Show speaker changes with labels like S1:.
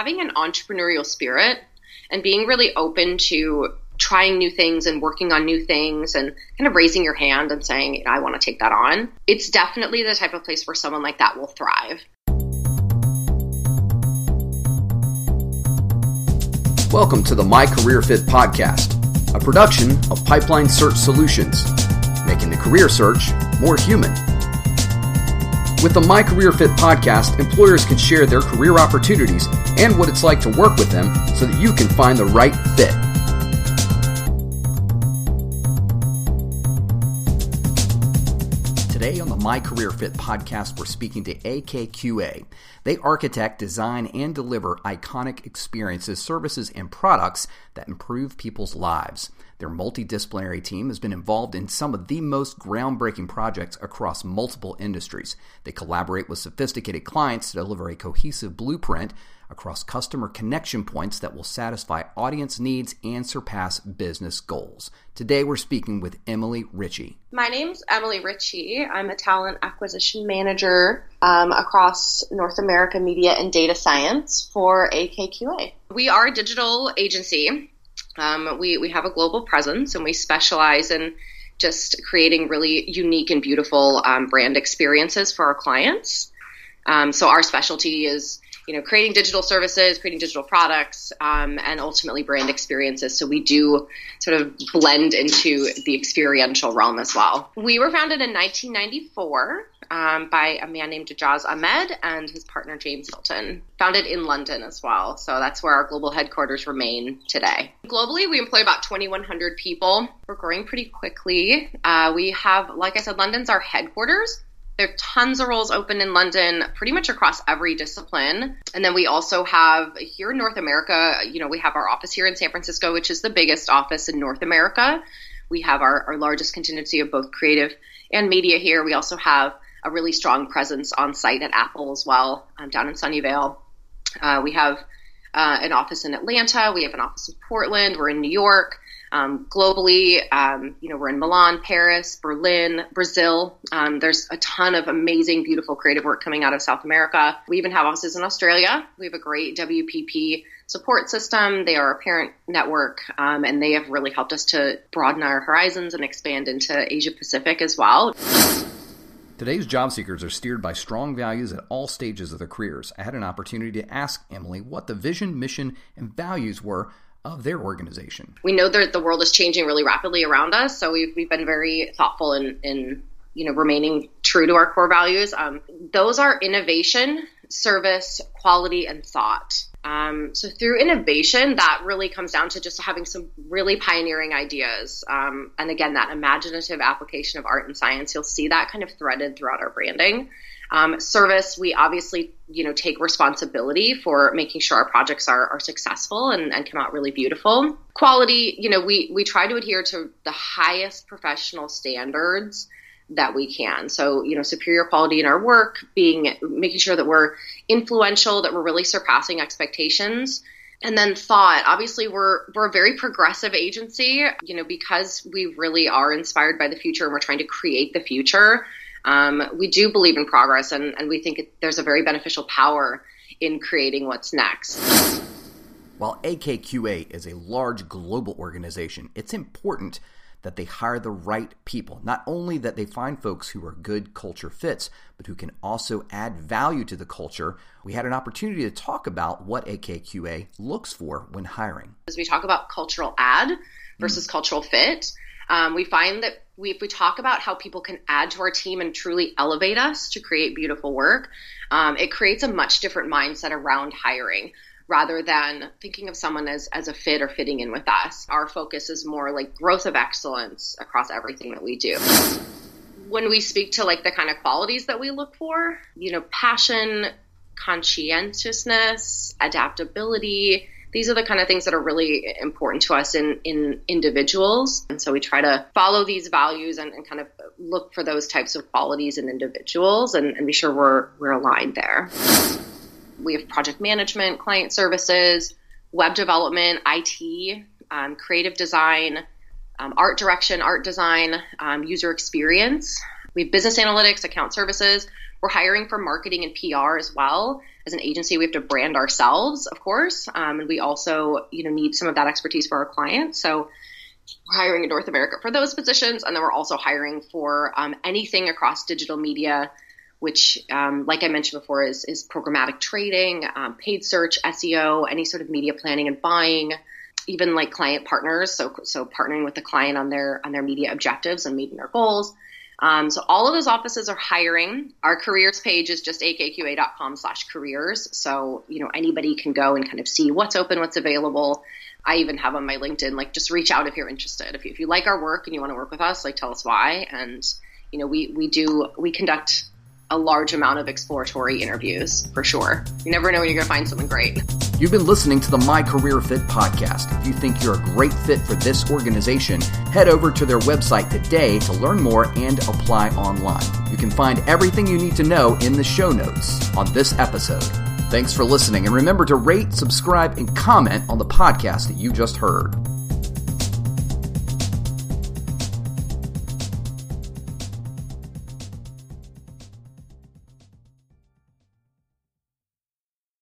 S1: having an entrepreneurial spirit and being really open to trying new things and working on new things and kind of raising your hand and saying, I want to take that on. It's definitely the type of place where someone like that will thrive.
S2: Welcome to the My Career Fit podcast, a production of Pipeline Search Solutions, making the career search more human. With the My Career Fit podcast, employers can share their career opportunities and what it's like to work with them so that you can find the right fit. Today on the My Career Fit podcast, we're speaking to AKQA. They architect, design, and deliver iconic experiences, services, and products that improve people's lives. Their multidisciplinary team has been involved in some of the most groundbreaking projects across multiple industries. They collaborate with sophisticated clients to deliver a cohesive blueprint across customer connection points that will satisfy audience needs and surpass business goals. Today we're speaking with Emily Ritchie.
S1: My name's Emily Ritchie. I'm a talent acquisition manager um, across North America media and data science for AKQA. We are a digital agency um, we, we have a global presence and we specialize in just creating really unique and beautiful um, brand experiences for our clients. Um, so our specialty is you know creating digital services, creating digital products, um, and ultimately brand experiences. So we do sort of blend into the experiential realm as well. We were founded in 1994 um, by a man named Jaz Ahmed and his partner James Hilton. Founded in London as well. So that's where our global headquarters remain today. Globally, we employ about 2,100 people. We're growing pretty quickly. Uh, we have, like I said, London's our headquarters. There are tons of roles open in London, pretty much across every discipline. And then we also have here in North America, you know, we have our office here in San Francisco, which is the biggest office in North America. We have our, our largest contingency of both creative and media here. We also have a really strong presence on site at Apple as well, um, down in Sunnyvale. Uh, we have uh, an office in Atlanta. We have an office in Portland. We're in New York. Um, globally, um, you know, we're in Milan, Paris, Berlin, Brazil. Um, there's a ton of amazing, beautiful creative work coming out of South America. We even have offices in Australia. We have a great WPP support system. They are a parent network, um, and they have really helped us to broaden our horizons and expand into Asia Pacific as well.
S2: Today's job seekers are steered by strong values at all stages of their careers. I had an opportunity to ask Emily what the vision, mission, and values were of their organization.
S1: We know that the world is changing really rapidly around us, so we've, we've been very thoughtful in, in you know remaining true to our core values. Um, those are innovation, service, quality, and thought. Um, so through innovation, that really comes down to just having some really pioneering ideas, um, and again, that imaginative application of art and science. You'll see that kind of threaded throughout our branding. Um, service, we obviously, you know, take responsibility for making sure our projects are, are successful and, and come out really beautiful. Quality, you know, we we try to adhere to the highest professional standards that we can. So, you know, superior quality in our work, being making sure that we're influential, that we're really surpassing expectations. And then thought, obviously we're we're a very progressive agency, you know, because we really are inspired by the future and we're trying to create the future. Um, we do believe in progress and, and we think there's a very beneficial power in creating what's next.
S2: While AKQA is a large global organization, it's important that they hire the right people. Not only that they find folks who are good culture fits, but who can also add value to the culture. We had an opportunity to talk about what AKQA looks for when hiring.
S1: As we talk about cultural add versus mm. cultural fit, um, we find that we, if we talk about how people can add to our team and truly elevate us to create beautiful work, um, it creates a much different mindset around hiring rather than thinking of someone as, as a fit or fitting in with us. Our focus is more like growth of excellence across everything that we do. When we speak to like the kind of qualities that we look for, you know, passion, conscientiousness, adaptability, these are the kind of things that are really important to us in, in individuals. And so we try to follow these values and, and kind of look for those types of qualities in individuals and, and be sure we're, we're aligned there we have project management, client services, web development, IT, um, creative design, um, art direction, art design, um, user experience. We have business analytics, account services. We're hiring for marketing and PR as well. As an agency, we have to brand ourselves, of course, um, and we also, you know, need some of that expertise for our clients. So we're hiring in North America for those positions, and then we're also hiring for um, anything across digital media, which, um, like I mentioned before, is, is programmatic trading, um, paid search, SEO, any sort of media planning and buying, even like client partners. So, so partnering with the client on their on their media objectives and meeting their goals. Um, so all of those offices are hiring. Our careers page is just akqa.com slash careers. So, you know, anybody can go and kind of see what's open, what's available. I even have on my LinkedIn, like just reach out if you're interested. If you, if you like our work and you want to work with us, like tell us why. And, you know, we, we do, we conduct a large amount of exploratory interviews for sure. You never know when you're going to find someone great.
S2: You've been listening to the My Career Fit podcast. If you think you're a great fit for this organization, head over to their website today to learn more and apply online. You can find everything you need to know in the show notes on this episode. Thanks for listening, and remember to rate, subscribe, and comment on the podcast that you just heard.